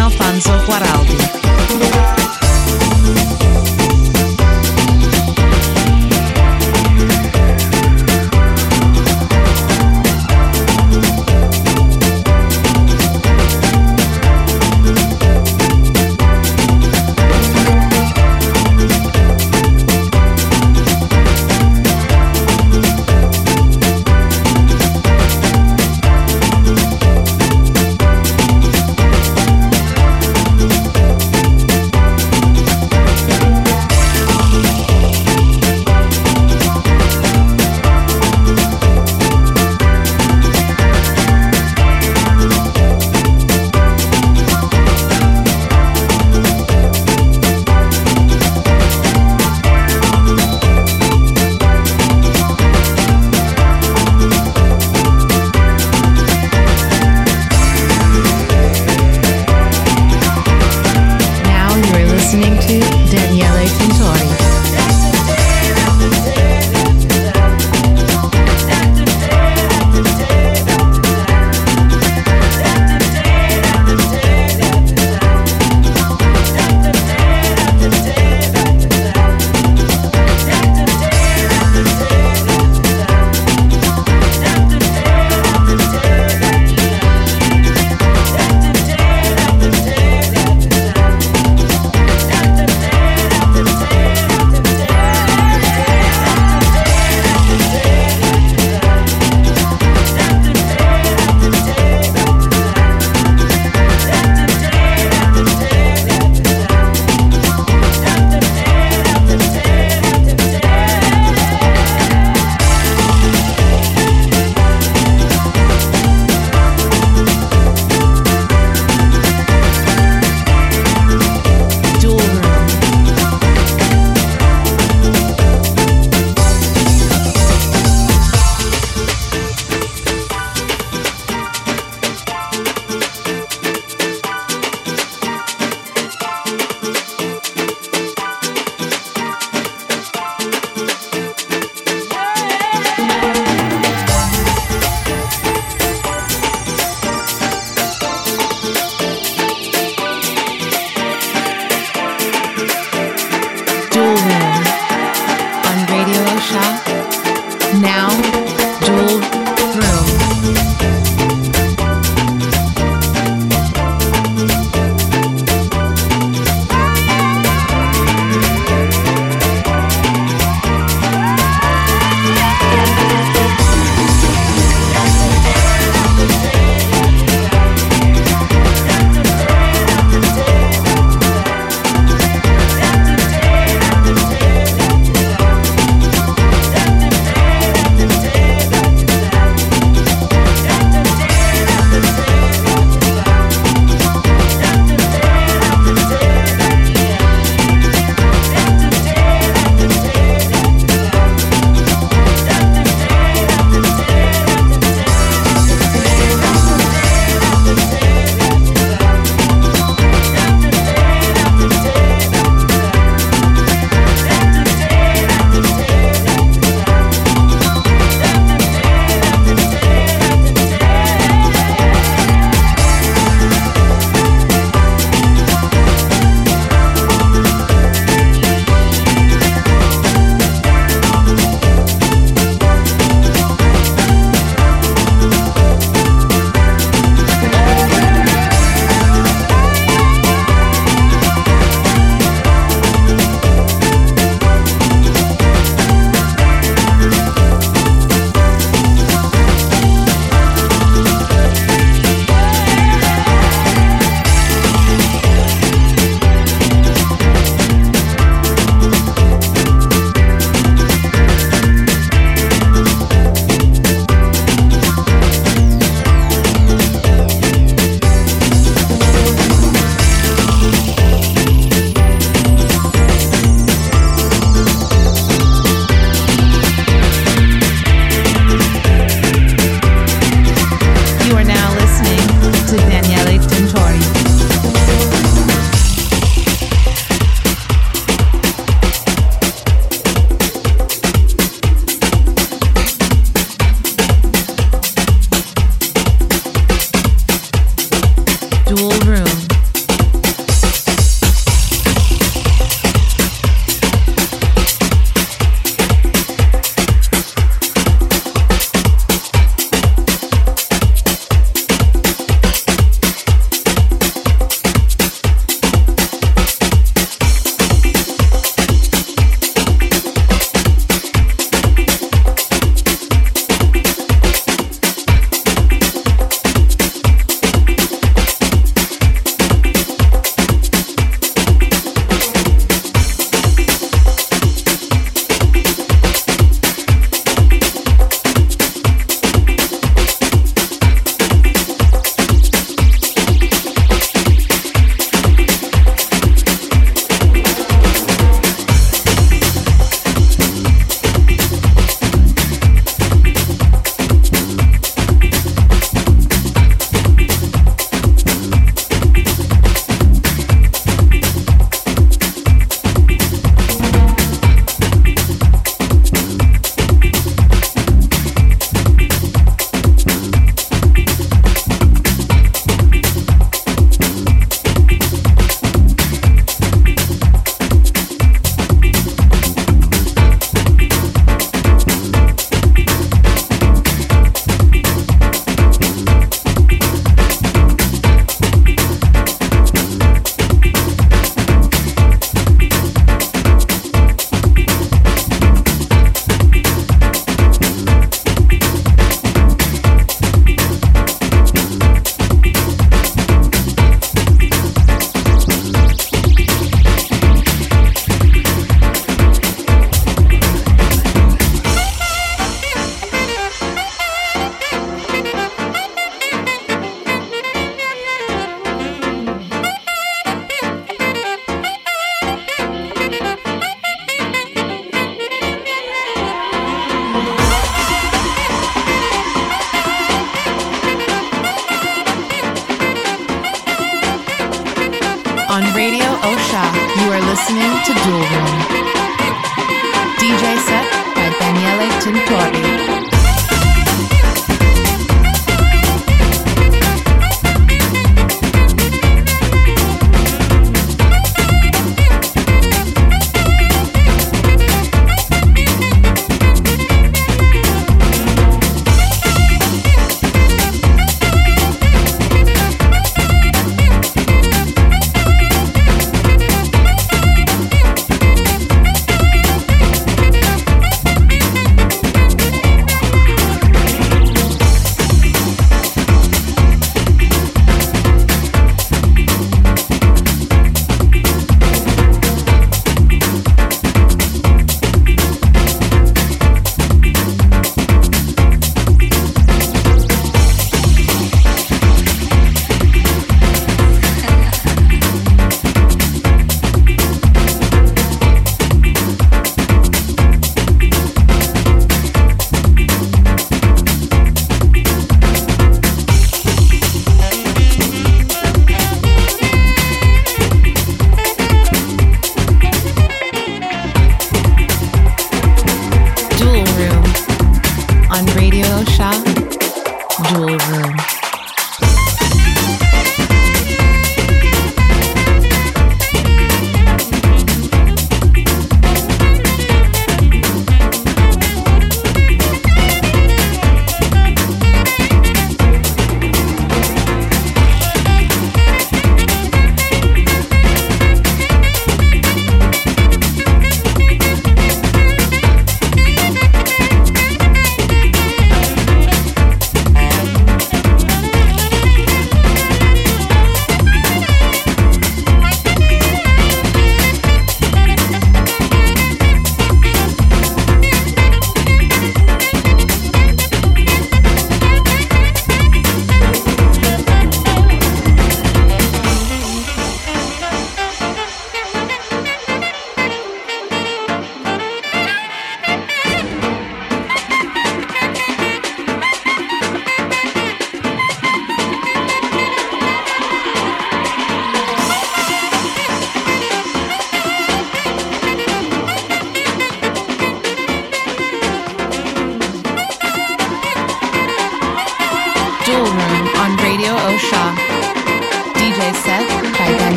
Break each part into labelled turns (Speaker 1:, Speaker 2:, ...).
Speaker 1: Alfonso Guaraldi. Osha, you are listening to Dual Room. DJ set by Daniele Tintori.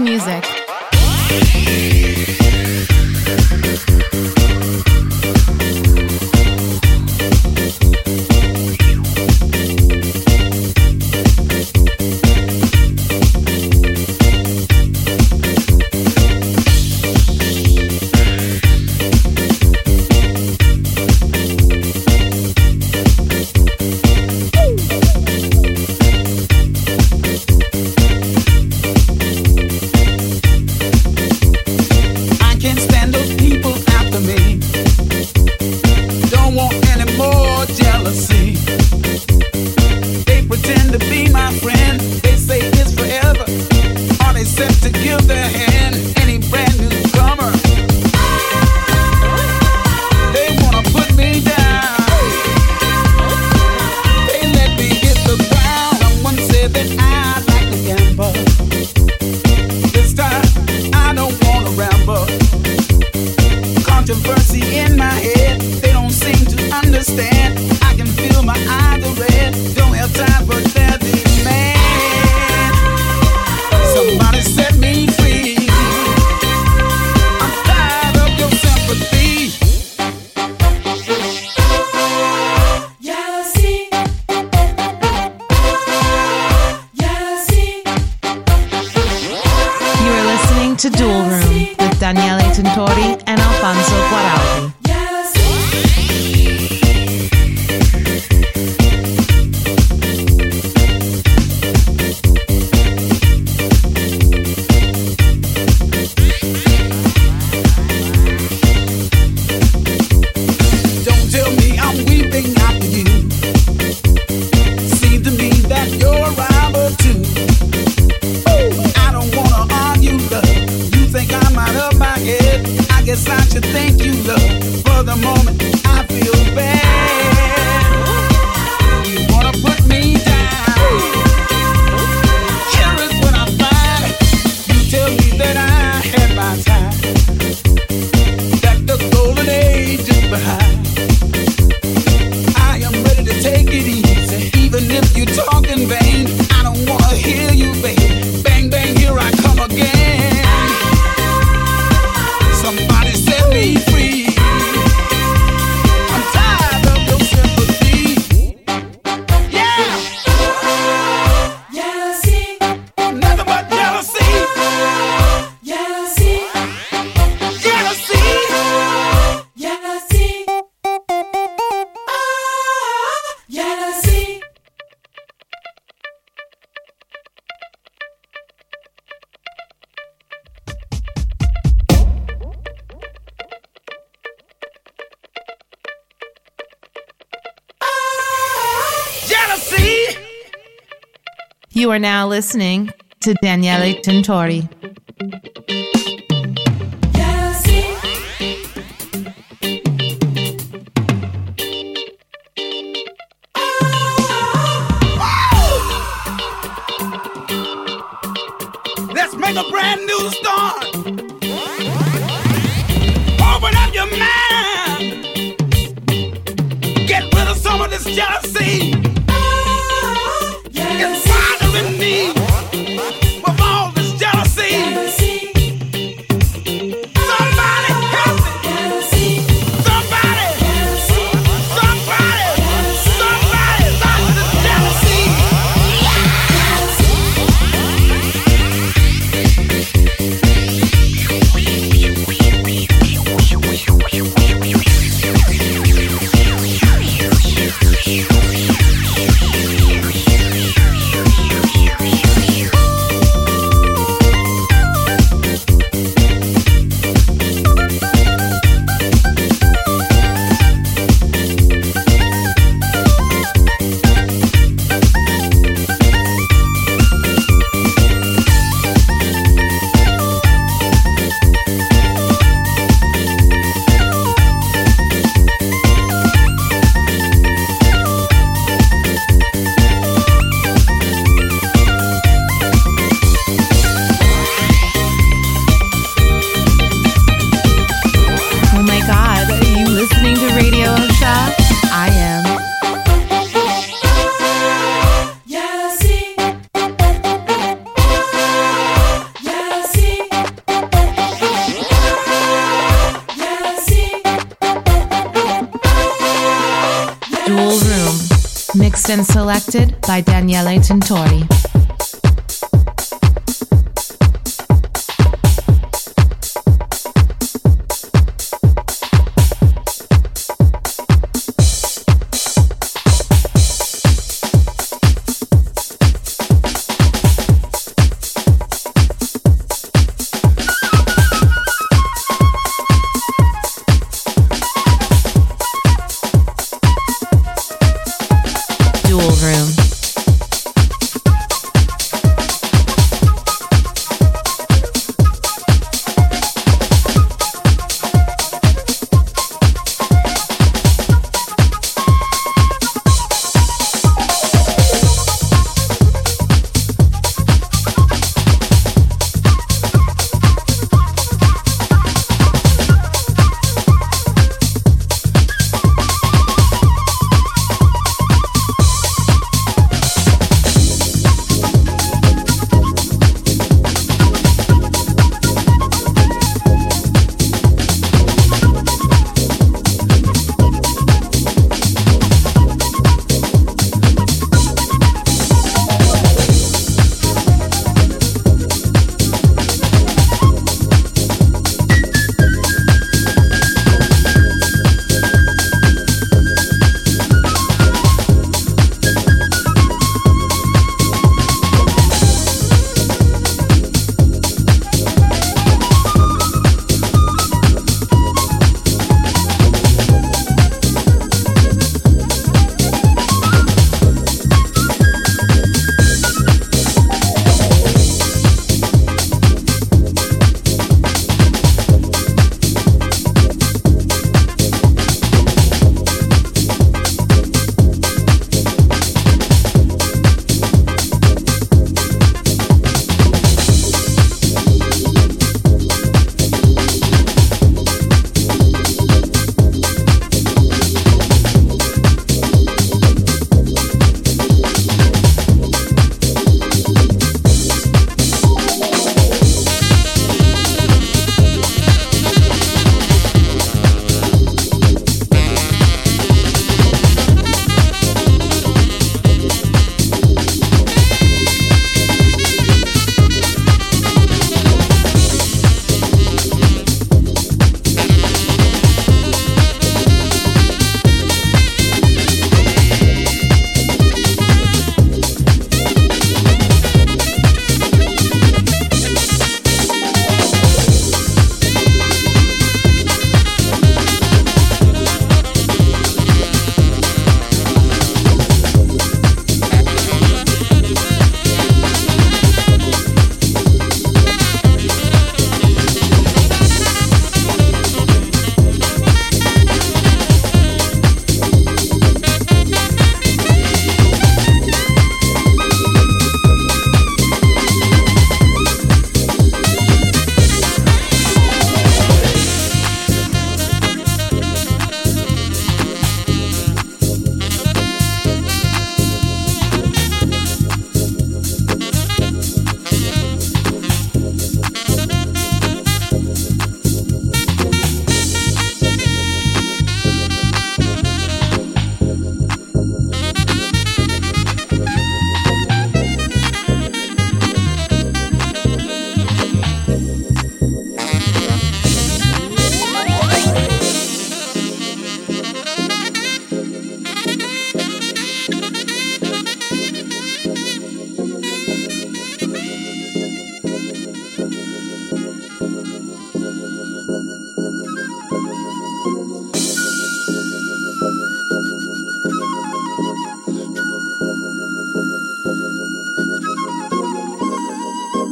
Speaker 2: Of house music. Are now listening to Daniele Tintori.
Speaker 3: Let's make a brand new start. Open up your mind. Get rid of some of this jealousy.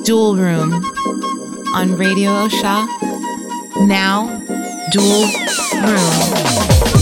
Speaker 1: Dual Room on Radio Osha. Now, Dual Room.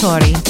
Speaker 1: Daniele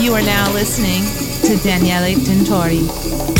Speaker 1: Daniele listening to Daniele Tintori.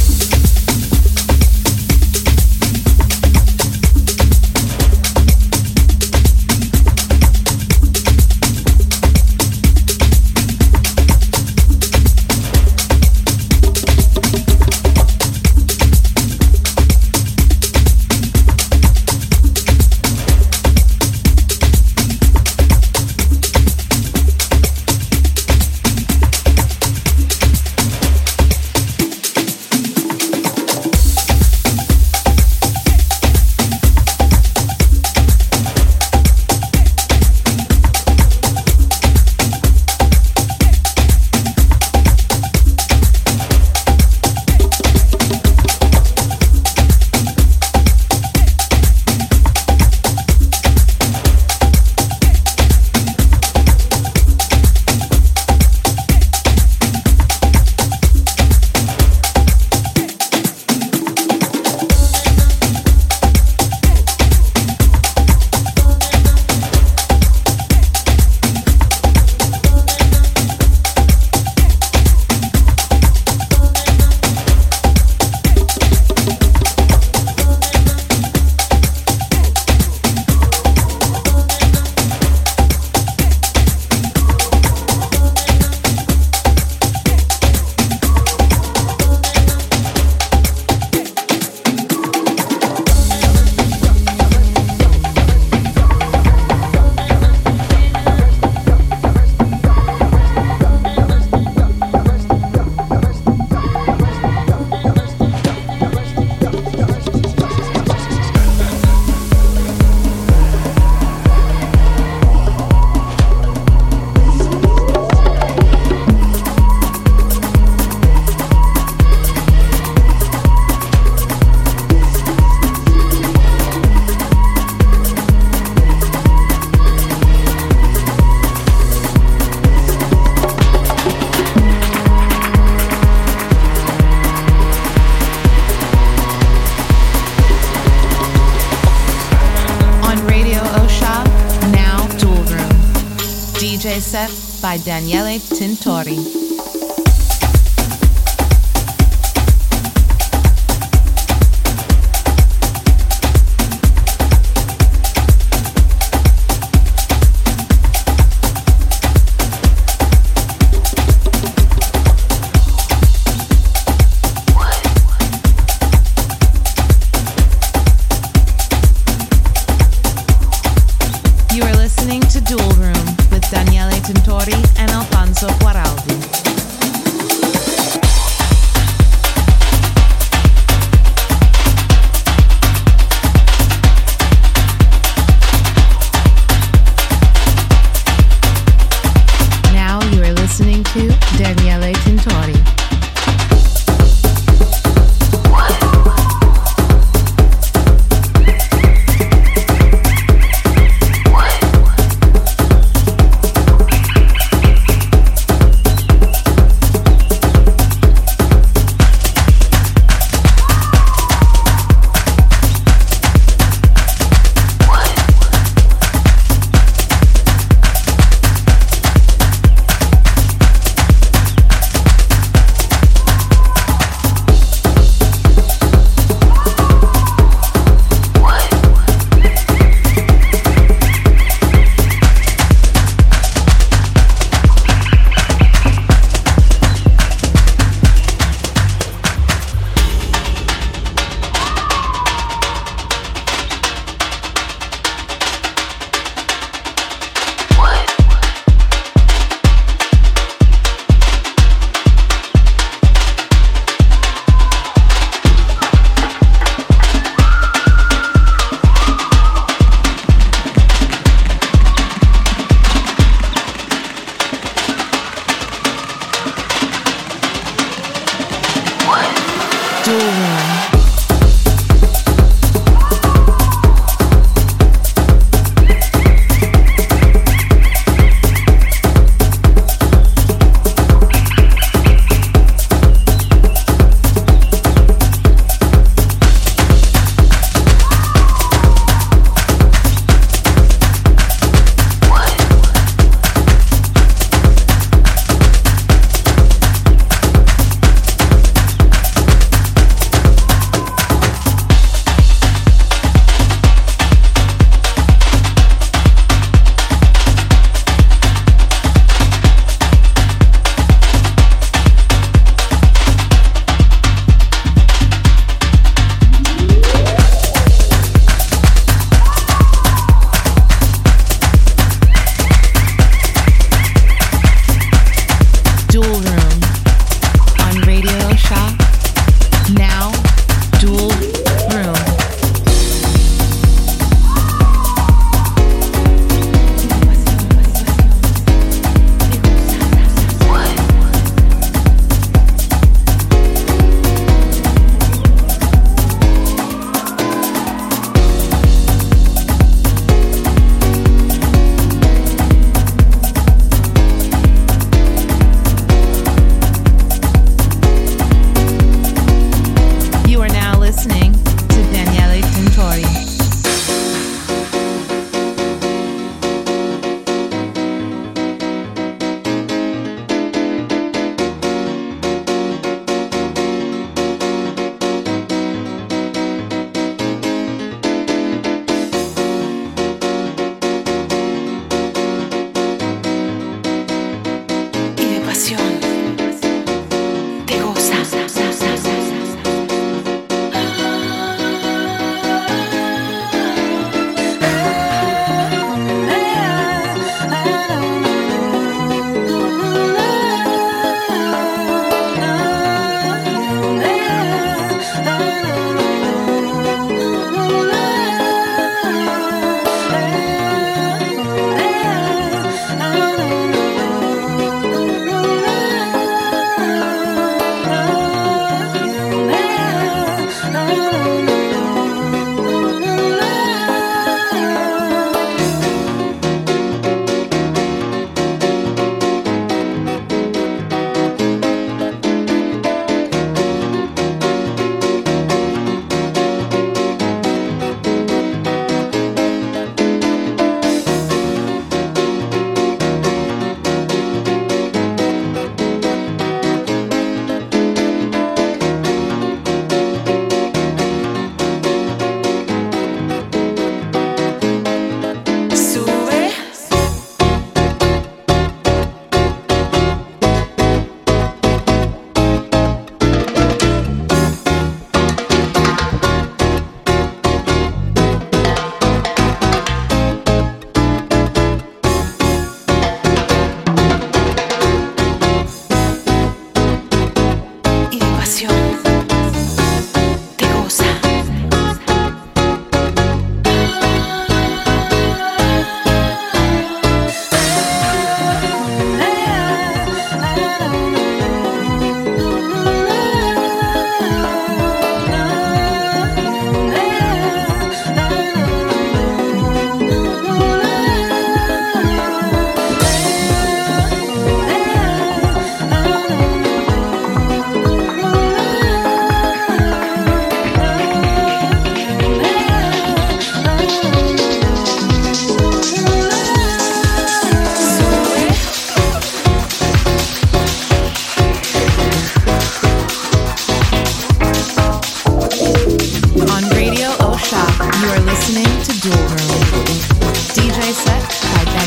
Speaker 1: Daniele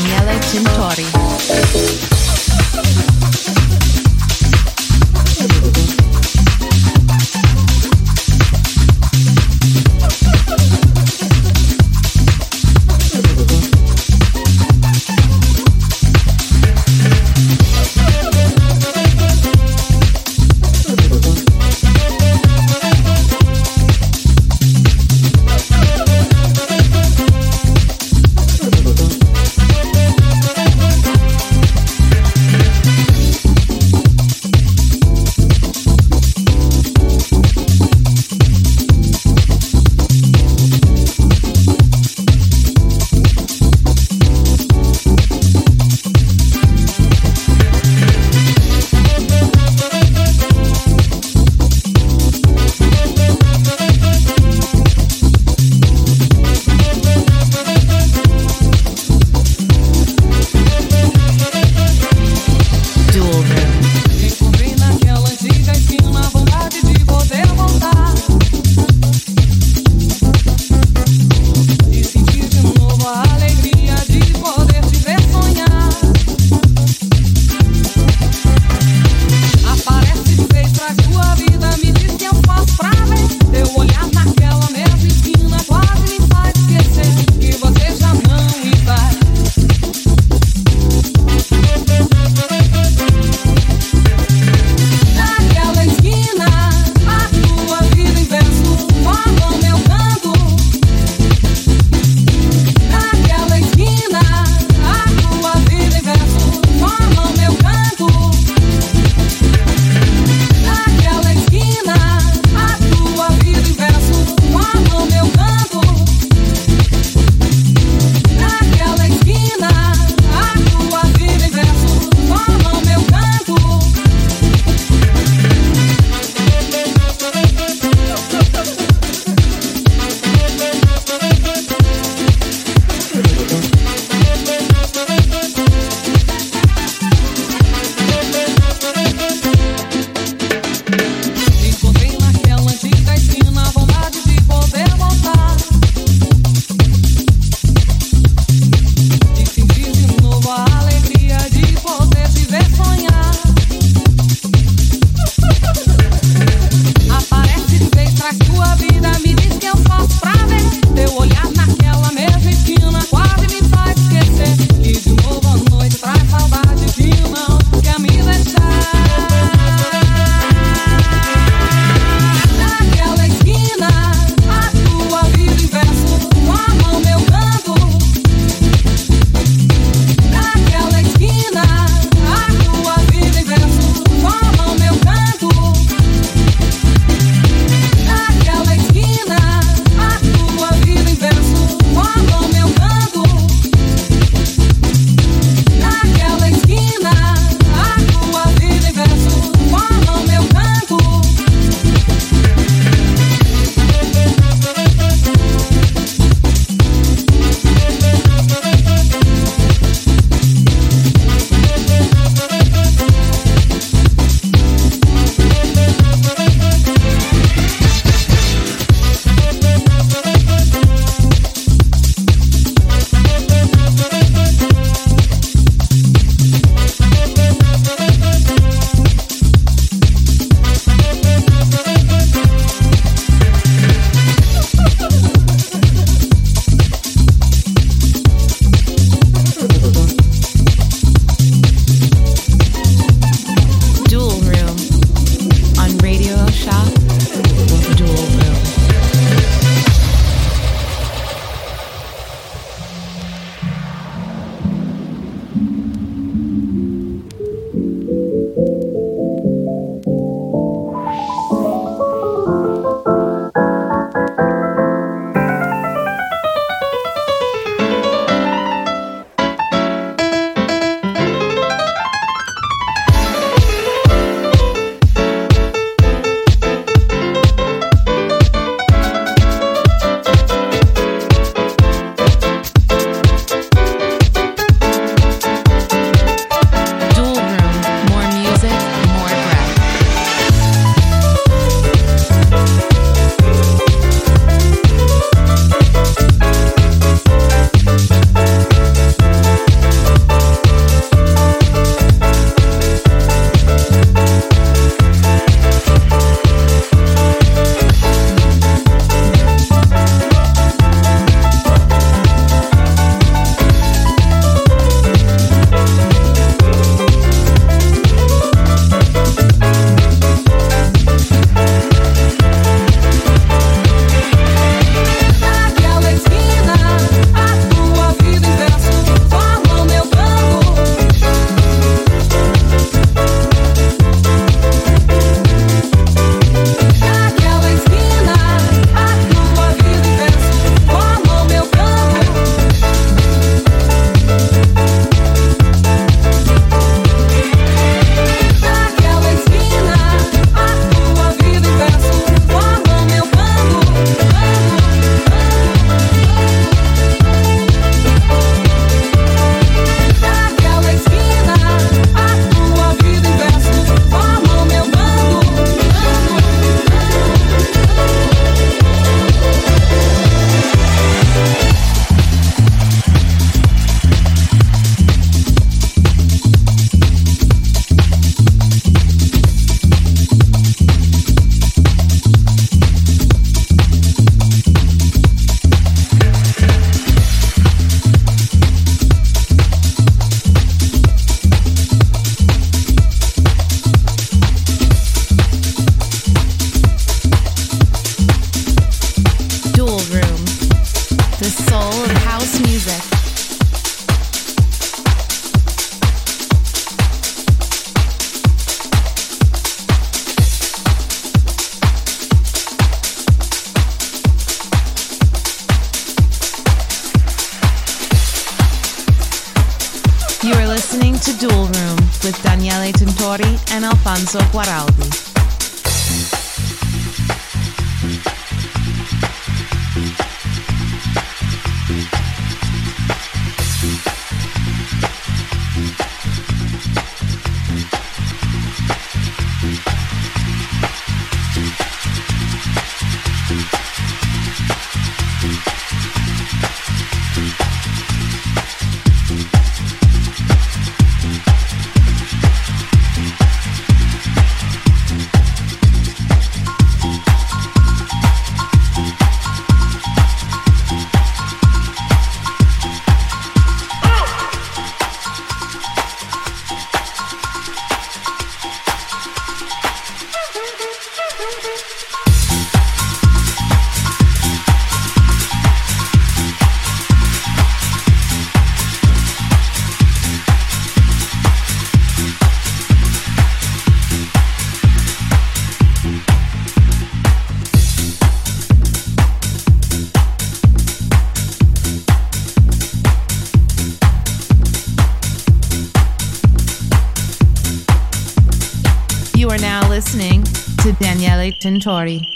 Speaker 1: by Daniele Tintori. Tintori.